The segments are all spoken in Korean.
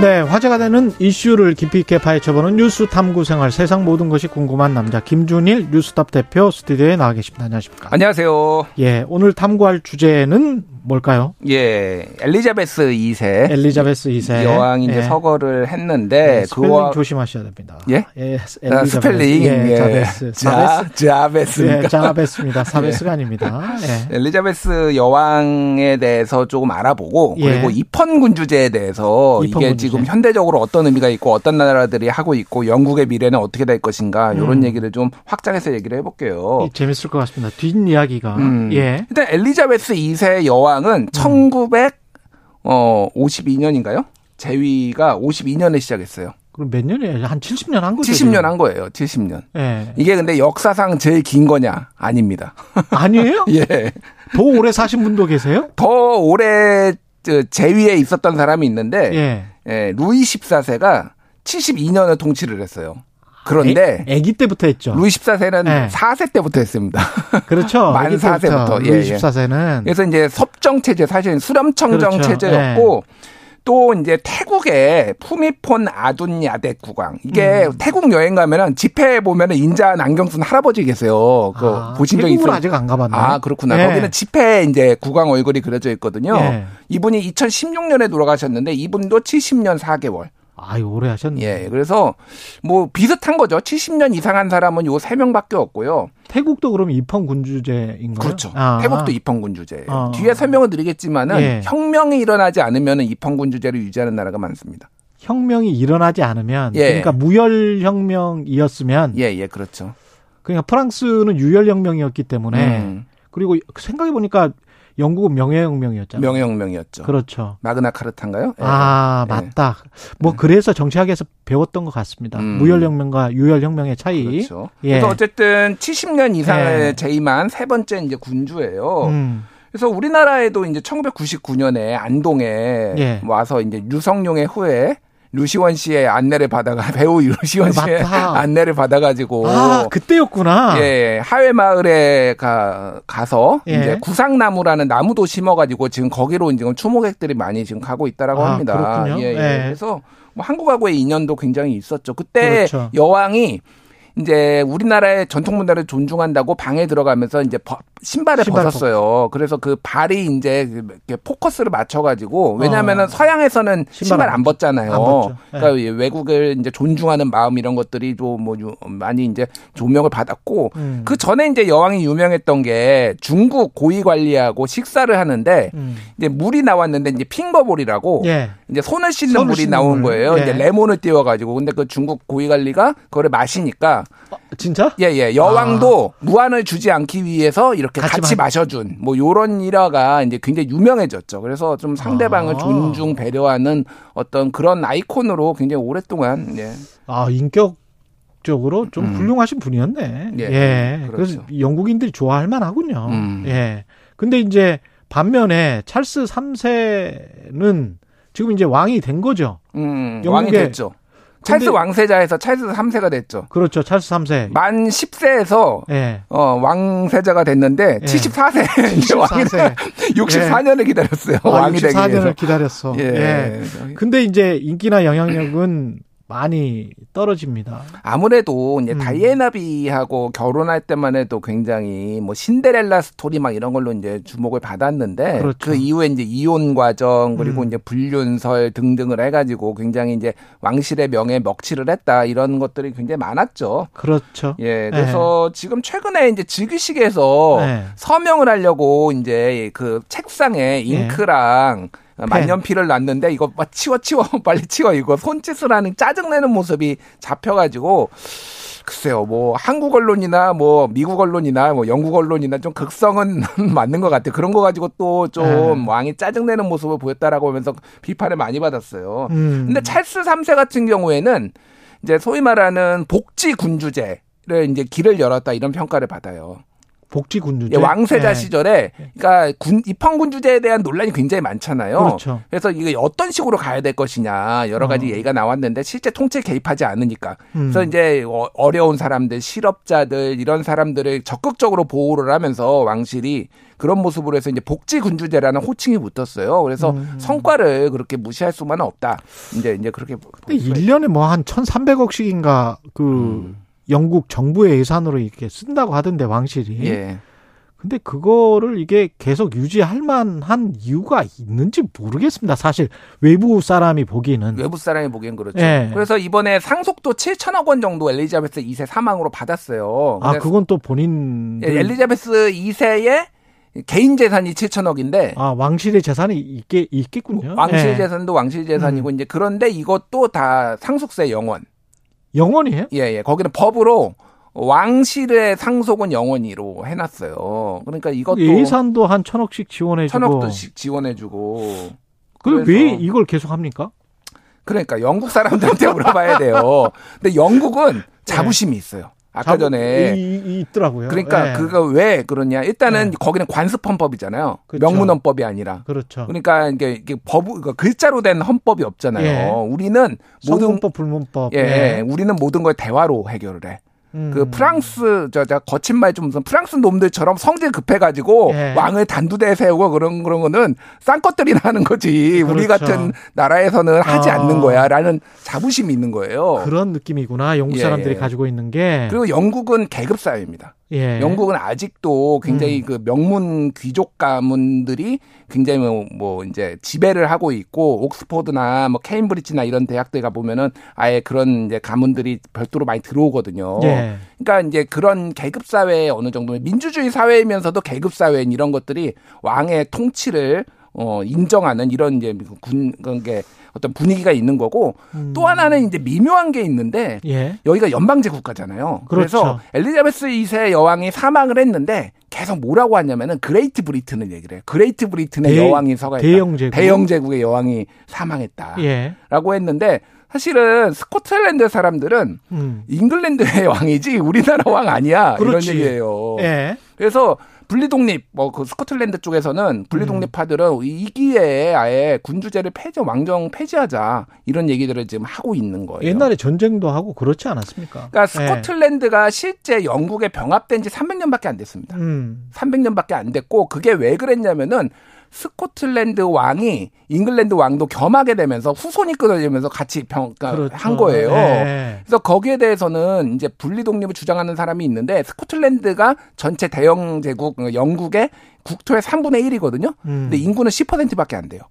네, 화제가 되는 이슈를 깊이 있게 파헤쳐보는 뉴스 탐구 생활 세상 모든 것이 궁금한 남자 김준일 뉴스탑 대표 스튜디오에 나와 계십니다. 안녕하십니까? 안녕하세요. 예, 오늘 탐구할 주제는 뭘까요? 예, 엘리자베스 2세. 엘리자베스 2세 여왕이 이제 예. 서거를 했는데 네, 스펠링 그거 조심하셔야 됩니다. 예? 예, 아, 스펠링 예, 예. 자베스. 자, 자베스입니까? 예, 자베스입니다. 사베스가 아닙니다. 예. 엘리자베스 여왕에 대해서 조금 알아보고 예. 그리고 입헌 군주제에 대해서 입헌 이게 군주제. 지금 현대적으로 어떤 의미가 있고 어떤 나라들이 하고 있고 영국의 미래는 어떻게 될 것인가 이런 음. 얘기를 좀 확장해서 얘기를 해볼게요. 이 재밌을 것 같습니다. 뒷이야기가. 음. 예. 일단 엘리자베스 2세 여왕은 1952년인가요? 재위가 52년에 시작했어요. 그럼 몇 년이에요? 한 70년 한 거죠? 70년 지금? 한 거예요. 70년. 예. 이게 근데 역사상 제일 긴 거냐? 아닙니다. 아니에요? 예. 더 오래 사신 분도 계세요? 더 오래 저 재위에 있었던 사람이 있는데 예. 예, 루이 14세가 72년을 통치를 했어요. 그런데 애, 기 때부터 했죠. 루이 14세는 네. 4세 때부터 했습니다. 그렇죠. 만 아기 때부터 4세부터. 예, 루이 예. 14세는 그래서 이제 섭정 체제 사실은 수렴청정 그렇죠. 체제였고 또 이제 태국의 푸미폰 아둔 야덱 국왕 이게 음. 태국 여행 가면은 집회 보면은 인자한 안경 쓴 할아버지 계세요. 그 아, 보신 적 있어요? 아직 안 가봤네. 아, 그렇구나. 예. 거기는 집회 이제 국왕 얼굴이 그려져 있거든요. 예. 이분이 2016년에 돌아가셨는데 이분도 70년 4개월. 아유 오래 하셨네. 예. 그래서 뭐 비슷한 거죠. 70년 이상 한 사람은 요 세 명밖에 없고요. 태국도 그럼 입헌 군주제인가요? 그렇죠. 아. 태국도 입헌 군 주제예요. 어. 뒤에 설명을 드리겠지만은 예. 혁명이 일어나지 않으면 입헌 군 주제를 유지하는 나라가 많습니다. 혁명이 일어나지 않으면 예. 그러니까 무혈 혁명이었으면 예, 예, 그렇죠. 그러니까 프랑스는 유혈 혁명이었기 때문에 음, 그리고 생각해 보니까 영국은 명예혁명이었잖아요. 명예혁명이었죠. 그렇죠. 마그나 카르타인가요? 예. 아 예. 맞다. 뭐 그래서 정치학에서 배웠던 것 같습니다. 음. 무혈혁명과 유혈혁명의 차이. 그렇죠. 예. 그래서 어쨌든 70년 이상을 예. 재임한 세 번째 이제 군주예요. 음. 그래서 우리나라에도 이제 1999년에 안동에 예. 와서 이제 유성룡의 후에 류시원 씨의 안내를 받아가 배우 류시원 씨의 맞다. 안내를 받아가지고 아 그때였구나. 예 하회 마을에 가 가서 예. 이제 구상나무라는 나무도 심어가지고 지금 거기로 지금 추모객들이 많이 지금 가고 있다라고 아, 합니다. 그렇군요. 예, 예. 예. 그래서 뭐 한국하고의 인연도 굉장히 있었죠. 그때 그렇죠. 여왕이 이제 우리나라의 전통 문화를 존중한다고 방에 들어가면서 이제 버- 신발을 신발 벗었어요. 그래서 그 발이 이제 포커스를 맞춰가지고 왜냐하면은 어. 서양에서는 신발 신발 안 안 벗잖아요. 안. 예. 그러니까 이 외국을 이제 존중하는 마음 이런 것들이 좀뭐 많이 이제 조명을 받았고 음. 그 전에 이제 여왕이 유명했던 게 중국 고위 관리하고 식사를 하는데 음. 이제 물이 나왔는데 이제 핑거볼이라고 예. 이제 손을 씻는 손을 물이 씻는 나온 물. 거예요. 예. 이제 레몬을 띄워가지고 근데 그 중국 고위 관리가 그거를 마시니까 진짜? 예 예 여왕도 무한을 주지 않기 위해서 이렇게 아. 같이 같이, 마- 마셔준 뭐 요런 일화가 이제 굉장히 유명해졌죠. 그래서 좀 상대방을 아. 존중 배려하는 어떤 그런 아이콘으로 굉장히 오랫동안 예. 아 인격 적으로 좀 음. 훌륭하신 분이었네. 예, 예. 그렇죠. 그래서 영국인들이 좋아할 만하군요. 음. 예. 근데 이제 반면에 찰스 3세는 지금 이제 왕이 된 거죠. 음, 왕이 됐죠. 찰스 왕세자에서 찰스 3세가 됐죠. 그렇죠. 찰스 3세. 만 10세에서 예. 어, 왕세자가 됐는데 예. 74세 이제 왕이 74세. 64년을 기다렸어요. 아, 왕이 되기 64년을 위해서. 기다렸어. 예. 예. 근데 이제 인기나 영향력은 많이 떨어집니다. 아무래도 이제 음. 다이애나비하고 결혼할 때만 해도 굉장히 뭐 신데렐라 스토리 막 이런 걸로 이제 주목을 받았는데 그렇죠. 그 이후에 이제 이혼 과정 그리고 음. 이제 불륜설 등등을 해가지고 굉장히 이제 왕실의 명예에 먹칠을 했다 이런 것들이 굉장히 많았죠. 그렇죠. 예, 그래서 지금 최근에 이제 즉위식에서 네. 서명을 하려고 이제 그 책상에 잉크랑 만년필을 놨는데 이거 막 치워 치워 빨리 치워 이거 손짓을 하는 짜증내는 모습이 잡혀가지고 글쎄요 뭐 한국 언론이나 뭐 미국 언론이나 뭐 영국 언론이나 좀 극성은 맞는 것 같아요 그런 거 가지고 또좀 네. 왕이 짜증내는 모습을 보였다라고 하면서 비판을 많이 받았어요. 음. 근데 찰스 3세 같은 경우에는 이제 소위 말하는 복지 군주제 를 이제 길을 열었다 이런 평가를 받아요. 복지 군주제. 예, 왕세자 예. 시절에 그러니까 군 입헌 군주제에 대한 논란이 굉장히 많잖아요. 그렇죠. 그래서 이게 어떤 식으로 가야 될 것이냐 여러 가지 어. 얘기가 나왔는데 실제 통치에 개입하지 않으니까 음. 그래서 이제 어- 어려운 사람들, 실업자들 이런 사람들을 적극적으로 보호를 하면서 왕실이 그런 모습으로 해서 이제 복지 군주제라는 호칭이 붙었어요. 그래서 음. 성과를 그렇게 무시할 수만은 없다. 이제 이제 그렇게 근데 1년에 뭐 한 1,300억씩인가 그 음. 영국 정부의 예산으로 이렇게 쓴다고 하던데 왕실이. 예. 근데 그거를 이게 계속 유지할 만한 이유가 있는지 모르겠습니다. 사실 외부 사람이 보기에는. 외부 사람이 보기엔 그렇죠. 예. 그래서 이번에 상속도 7천억 원 정도 엘리자베스 2세 사망으로 받았어요. 아, 그건 또 본인 예, 엘리자베스 2세의 개인 재산이 7천억인데 아, 왕실의 재산이 있게 있겠군요. 왕실 예. 재산도 왕실 재산이고 이제 그런데 이것도 다 상속세 영원. 영원이에요? 예, 예. 거기는 법으로 왕실의 상속은 영원히로 해놨어요. 그러니까 이것도 예산도 한 천억씩 지원해주고. 천억도씩 지원해주고. 그왜 이걸 계속 합니까? 그러니까 영국 사람들한테 물어봐야 돼요. 근데 영국은 자부심이 있어요. 아까 자부- 전에 이, 이- 있더라고요. 그러니까 예. 그거 왜 그러냐? 일단은 네. 거기는 관습헌법이잖아요. 그렇죠. 명문헌법이 아니라. 그렇죠. 그러니까 이게, 이게 법 그러니까 글자로 된 헌법이 없잖아요. 예. 우리는 모든 성문법 불문법. 예, 예, 우리는 모든 걸 대화로 해결을 해. 음. 그 프랑스 저, 저 거친 말 좀 무슨 프랑스 놈들처럼 성질 급해가지고 예. 왕을 단두대에 세우고 그런 그런 거는 싼 것들이나 하는 거지. 우리 그렇죠. 같은 나라에서는 하지 아. 않는 거야라는 자부심이 있는 거예요. 그런 느낌이구나. 영국 예, 사람들이 예. 가지고 있는 게. 그리고 영국은 계급 사회입니다. 예. 영국은 아직도 굉장히 음. 그 명문 귀족 가문들이 굉장히 뭐, 뭐 이제 지배를 하고 있고 옥스퍼드나 뭐 케임브리지나 이런 대학들 가 보면은 아예 그런 이제 가문들이 별도로 많이 들어오거든요. 예. 그러니까 이제 그런 계급 사회에 어느 정도 민주주의 사회이면서도 계급 사회인 이런 것들이 왕의 통치를 어 인정하는 이런 이제 군 그런 게 어떤 분위기가 있는 거고 음. 또 하나는 이제 미묘한 게 있는데 예. 여기가 연방제 국가잖아요. 그래서 그렇죠. 엘리자베스 2세 여왕이 사망을 했는데 계속 뭐라고 하냐면은 그레이트 브리튼을 얘기를 해요. 그레이트 브리튼의 대- 여왕이 서거했다. 대영 제국. 대영 제국의 여왕이 사망했다라고 예. 했는데 사실은 스코틀랜드 사람들은 음. 잉글랜드의 왕이지 우리나라 왕 아니야 그렇지. 이런 얘기예요. 예. 그래서 분리독립 뭐 그 스코틀랜드 쪽에서는 분리독립파들은 이 기회에 아예 군주제를 폐지 왕정 폐지하자 이런 얘기들을 지금 하고 있는 거예요. 옛날에 전쟁도 하고 그렇지 않았습니까? 그러니까 예. 스코틀랜드가 실제 영국에 병합된 지 300년밖에 안 됐습니다. 음. 300년밖에 안 됐고 그게 왜 그랬냐면은 스코틀랜드 왕이 잉글랜드 왕도 겸하게 되면서 후손이 끊어지면서 같이 병, 그러니까 그렇죠. 한 거예요. 예. 그래서 거기에 대해서는 이제 분리 독립을 주장하는 사람이 있는데 스코틀랜드가 전체 대영 제국 영국의 국토의 3분의 1이거든요. 음. 근데 인구는 10%밖에 안 돼요.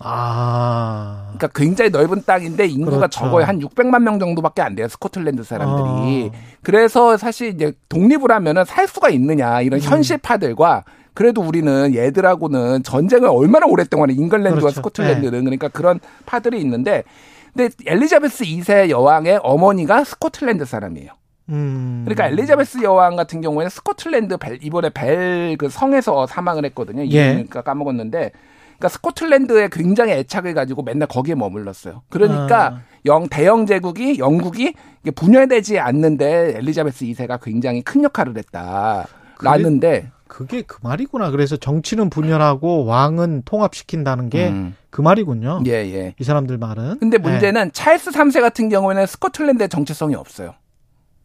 아. 그러니까 굉장히 넓은 땅인데 인구가 그렇죠. 적어요. 한 600만 명 정도밖에 안 돼요. 스코틀랜드 사람들이. 아. 그래서 사실 이제 독립을 하면은 살 수가 있느냐 음. 이런 현실파들과 그래도 우리는 얘들하고는 전쟁을 얼마나 오랫동안 해, 잉글랜드와 그렇죠. 스코틀랜드는 그러니까 그런 파들이 있는데 근데 엘리자베스 2세 여왕의 어머니가 스코틀랜드 사람이에요. 음. 그러니까 엘리자베스 여왕 같은 경우에는 스코틀랜드 벨, 이번에 벨 그 성에서 사망을 했거든요. 예. 이름을 까먹었는데. 그러니까 스코틀랜드에 굉장히 애착을 가지고 맨날 거기에 머물렀어요. 그러니까 아. 영 대영 제국이 영국이 분열되지 않는데 엘리자베스 2세가 굉장히 큰 역할을 했다. 라는데 그게 그 말이구나. 그래서 정치는 분열하고 왕은 통합시킨다는 게그 음, 말이군요. 예, 예. 이 사람들 말은. 근데 예. 문제는 찰스 3세 같은 경우에는 스코틀랜드의 정체성이 없어요.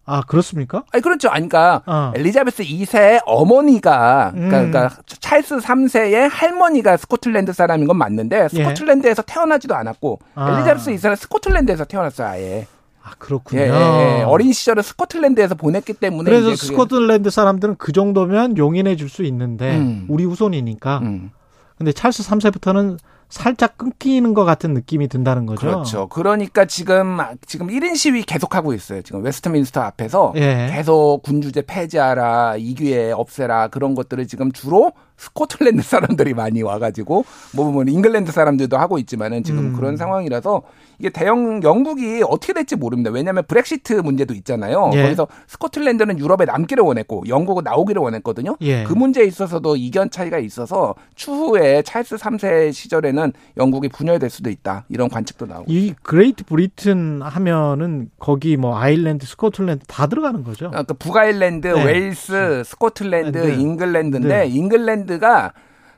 아 그렇습니까? 아니 그렇죠. 아니 그러니까 어. 엘리자베스 2세의 어머니가 그러니까, 음. 그러니까 찰스 3세의 할머니가 스코틀랜드 사람인 건 맞는데 스코틀랜드에서 태어나지도 않았고 예. 아. 엘리자베스 2세는 스코틀랜드에서 태어났어요 아예 아 그렇군요. 예, 예, 예. 어린 시절을 스코틀랜드에서 보냈기 때문에 그래서 스코틀랜드 사람들은 그 정도면 용인해 줄 수 있는데 음. 우리 후손이니까. 음, 근데 찰스 3세부터는 살짝 끊기는 것 같은 느낌이 든다는 거죠. 그렇죠. 그러니까 지금 지금 1인 시위 계속하고 있어요. 지금 웨스트민스터 앞에서 예. 계속 군주제 폐지하라, 이 기회에 없애라 그런 것들을 지금 주로 스코틀랜드 사람들이 많이 와가지고 뭐, 뭐 잉글랜드 사람들도 하고 있지만은 지금 음. 그런 상황이라서 이게 대형 영국이 어떻게 될지 모릅니다. 왜냐하면 브렉시트 문제도 있잖아요. 예. 거기서 스코틀랜드는 유럽에 남기를 원했고 영국은 나오기를 원했거든요. 예. 그 문제에 있어서도 이견 차이가 있어서 추후에 찰스 3세 시절에는 영국이 분열될 수도 있다. 이런 관측도 나오고. 이 그레이트 브리튼 하면은 거기 뭐 아일랜드, 스코틀랜드 다 들어가는 거죠. 아, 그 북아일랜드, 네. 웨일스, 스코틀랜드, 네. 잉글랜드인데 네. 잉글랜드가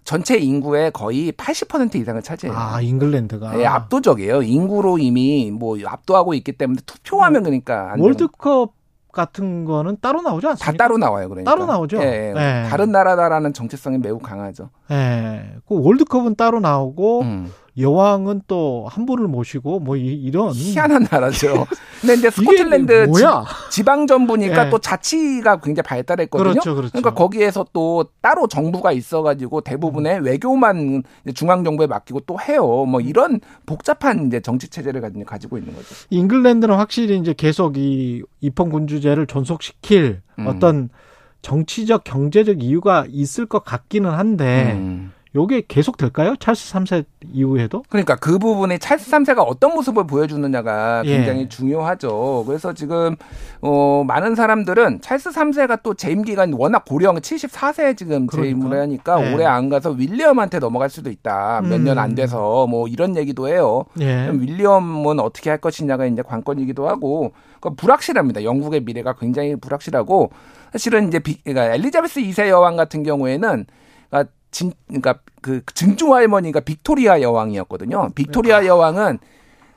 전체 인구의 거의 80% 이상을 차지해요. 아, 잉글랜드가 예, 압도적이에요. 인구로 이미 뭐 압도하고 있기 때문에 투표하면 그러니까 월드컵 같은 거는 따로 나오지 다 않습니까? 따로 나와요. 그러니까 따로 나오죠? 예, 예. 예. 다른 나라다라는 정체성이 매우 강하죠. 예. 그 월드컵은 따로 나오고 음. 여왕은 또한 분을 모시고 뭐 이, 런 희한한 나라죠. 근데 이제 스코틀랜드? 지, 방 정부니까 예. 또 자치가 굉장히 발달했거든요. 그렇죠, 그렇죠. 러니까 거기에서 또 따로 정부가 있어가지고 대부분의 외교만 이제 중앙 정부에 맡기고 또 해요. 뭐 이런 복잡한 이제 정치 체제를 가지- 가지고 있는 거죠. 잉글랜드는 확실히 이제 계속 이 입헌 군주제를 존속시킬 음. 어떤 정치적 경제적 이유가 있을 것 같기는 한데 음. 요게 계속 될까요? 찰스 3세 이후에도? 그러니까 그 부분에 찰스 3세가 어떤 모습을 보여주느냐가 예. 굉장히 중요하죠. 그래서 지금 어 많은 사람들은 찰스 3세가 또 재임 기간이 워낙 고령 74세에 지금 그러니까. 재임을 하니까 예. 올해 안 가서 윌리엄한테 넘어갈 수도 있다. 몇 년안 음. 돼서 뭐 이런 얘기도 해요. 예. 윌리엄은 어떻게 할 것이냐가 이제 관건이기도 하고 그 불확실합니다. 영국의 미래가 굉장히 불확실하고 사실은 이제 비, 그러니까 엘리자베스 2세 여왕 같은 경우에는 그러니까 진 그러니까 그 증조 할머니가 빅토리아 여왕이었거든요. 빅토리아 여왕은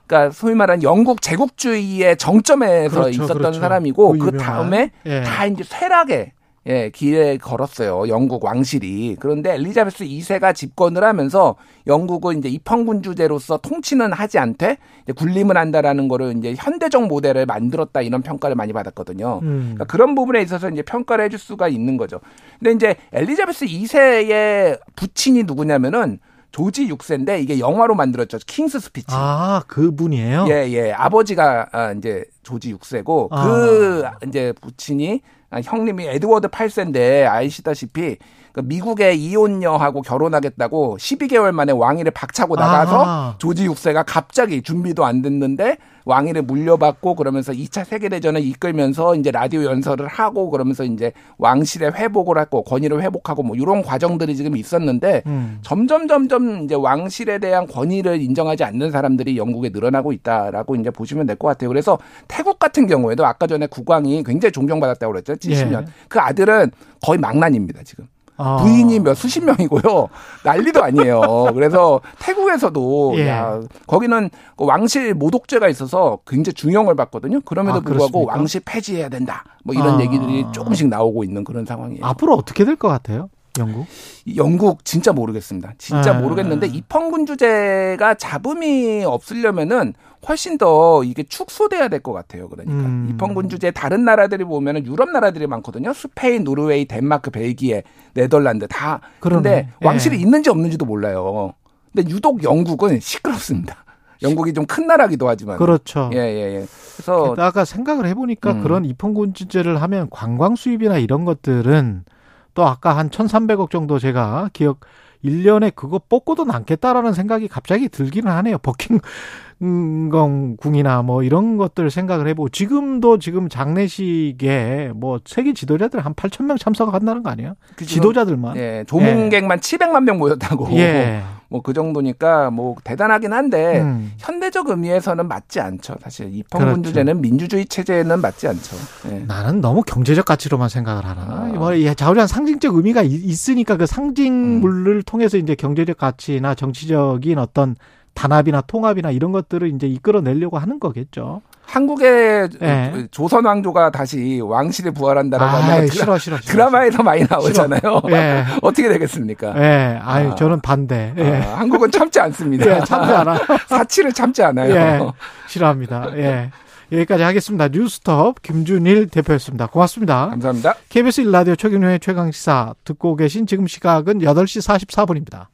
그러니까 소위 말하는 영국 제국주의의 정점에서 그렇죠, 있었던 그렇죠. 사람이고 그 그. 다음에 예. 다 이제 쇠락에 예, 길에 걸었어요. 영국 왕실이. 그런데 엘리자베스 2세가 집권을 하면서 영국은 이제 입헌군주제로서 통치는 하지 않되 군림을 한다라는 거를 이제 현대적 모델을 만들었다 이런 평가를 많이 받았거든요. 음. 그러니까 그런 부분에 있어서 이제 평가를 해줄 수가 있는 거죠. 근데 이제 엘리자베스 2세의 부친이 누구냐면은 조지 6세인데 이게 영화로 만들었죠. 킹스 스피치. 아, 그분이에요? 예, 예. 아버지가 아, 이제 조지 6세고 아. 그 이제 부친이 아, 형님이 에드워드 8세인데 아시다시피 그 미국의 이혼녀하고 결혼하겠다고 12개월 만에 왕위를 박차고 나가서 아하. 조지 6세가 갑자기 준비도 안 됐는데 왕위를 물려받고 그러면서 2차 세계대전을 이끌면서 이제 라디오 연설을 하고 그러면서 이제 왕실의 회복을 하고 권위를 회복하고 뭐 이런 과정들이 지금 있었는데 음. 점점 점점 이제 왕실에 대한 권위를 인정하지 않는 사람들이 영국에 늘어나고 있다라고 이제 보시면 될 것 같아요. 그래서 태국 같은 경우에도 아까 전에 국왕이 굉장히 존경받았다고 그랬죠. 70년. 예. 그 아들은 거의 망난입니다, 지금. 아. 부인이 몇 수십 명이고요. 난리도 아니에요. 그래서 태국에서도 예. 야, 거기는 그 왕실 모독죄가 있어서 굉장히 중형을 받거든요. 그럼에도 아, 불구하고? 왕실 폐지해야 된다. 뭐 이런 아. 얘기들이 조금씩 나오고 있는 그런 상황이에요. 앞으로 어떻게 될 것 같아요? 영국? 영국 진짜 모르겠습니다. 진짜 아. 모르겠는데 입헌군 주제가 잡음이 없으려면은 훨씬 더 이게 축소돼야 될 것 같아요. 그러니까 음. 입헌군 주제 다른 나라들이 보면은 유럽 나라들이 많거든요. 스페인, 노르웨이, 덴마크, 벨기에, 네덜란드 다. 근데 예. 왕실이 있는지 없는지도 몰라요. 근데 유독 영국은 시끄럽습니다. 영국이 좀 큰 나라기도 하지만. 그렇죠. 예, 예, 예. 그래서 게다가 생각을 해보니까 음. 그런 입헌군 주제를 하면 관광 수입이나 이런 것들은 또 아까 한 1,300억 정도 제가 기억 1년에 그거 뽑고도 남겠다라는 생각이 갑자기 들기는 하네요. 버킹검 궁이나 뭐 이런 것들 생각을 해보고 지금도 지금 장례식에 뭐 세계 지도자들 한 8천 명 참석한다는 거 아니에요? 그 지도자들만. 예, 조문객만 700만 명 모였다고. 예. 뭐 그 정도니까 뭐 대단하긴 한데 음. 현대적 의미에서는 맞지 않죠. 사실 입헌군주제는 민주주의 체제에는 맞지 않죠. 예. 나는 너무 경제적 가치로만 생각을 하나. 아. 뭐 예, 자우리한 상징적 의미가 이- 있으니까 그 상징물을 통해서 이제 경제적 가치나 정치적인 어떤 단합이나 통합이나 이런 것들을 이제 이끌어내려고 하는 거겠죠. 한국의 예. 조선 왕조가 다시 왕실에 부활한다라고 아, 하면 싫어, 싫어, 싫어. 드라마에서 많이 나오잖아요. 예. 어떻게 되겠습니까? 예, 아유, 아. 저는 반대. 예. 아, 한국은 참지 않습니다. 예, 참지 않아. 사치를 참지 않아요. 예, 싫어합니다. 예. 여기까지 하겠습니다. 뉴스톱 김준일 대표였습니다. 고맙습니다. 감사합니다. KBS 일라디오 최경영의 최강시사 듣고 계신 지금 시각은 8시 44분입니다.